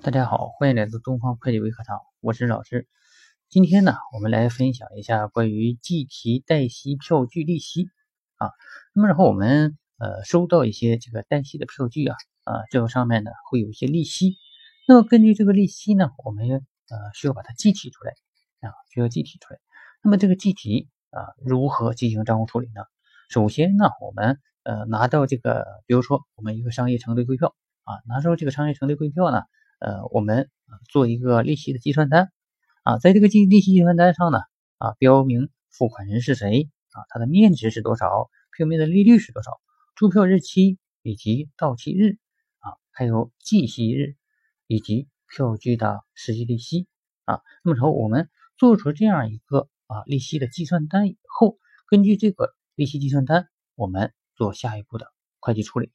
大家好，欢迎来到东方会计微课堂，我是老师。今天呢，我们来分享一下关于计提贷息票据利息啊。那么然后我们呃收到一些这个贷息的票据啊啊，这个上面呢会有一些利息。那么根据这个利息呢，我们呃需要把它计提出来啊，需要计提出来。那么这个计提啊，如何进行账户处理呢？首先呢，我们呃拿到这个，比如说我们一个商业承兑汇票啊，拿到这个商业承兑汇票呢。呃，我们做一个利息的计算单啊，在这个计利息计算单上呢，啊，标明付款人是谁啊，它的面值是多少，票面的利率是多少，出票日期以及到期日啊，还有计息日以及票据的实际利息啊。那么说我们做出这样一个啊利息的计算单以后，根据这个利息计算单，我们做下一步的会计处理。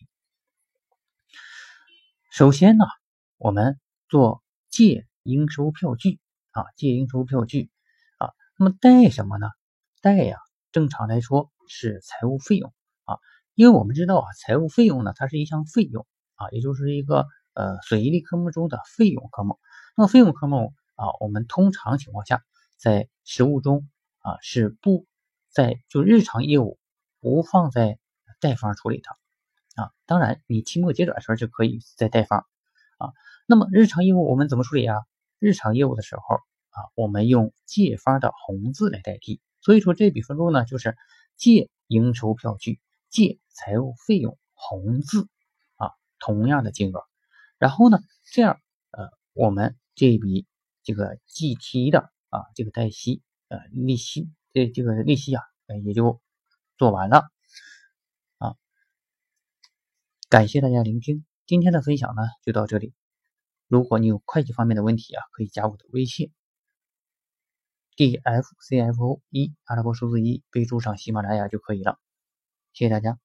首先呢。我们做借应收票据啊，借应收票据啊，那么贷什么呢？贷呀，正常来说是财务费用啊，因为我们知道啊，财务费用呢，它是一项费用啊，也就是一个呃损益类科目中的费用科目。那么费用科目啊，我们通常情况下在实务中啊是不在就日常业务不放在贷方处理的啊。当然，你期末结转时候就可以在贷方。啊，那么日常业务我们怎么处理啊？日常业务的时候啊，我们用借方的红字来代替。所以说这笔分录呢，就是借应收票据、借财务费用红字啊，同样的金额。然后呢，这样呃，我们这笔这个计提的啊，这个贷息呃利息这这个利息啊，也就做完了啊。感谢大家聆听。今天的分享呢就到这里。如果你有会计方面的问题啊，可以加我的微信：d f c f o 一阿拉伯数字一，备注上喜马拉雅就可以了。谢谢大家。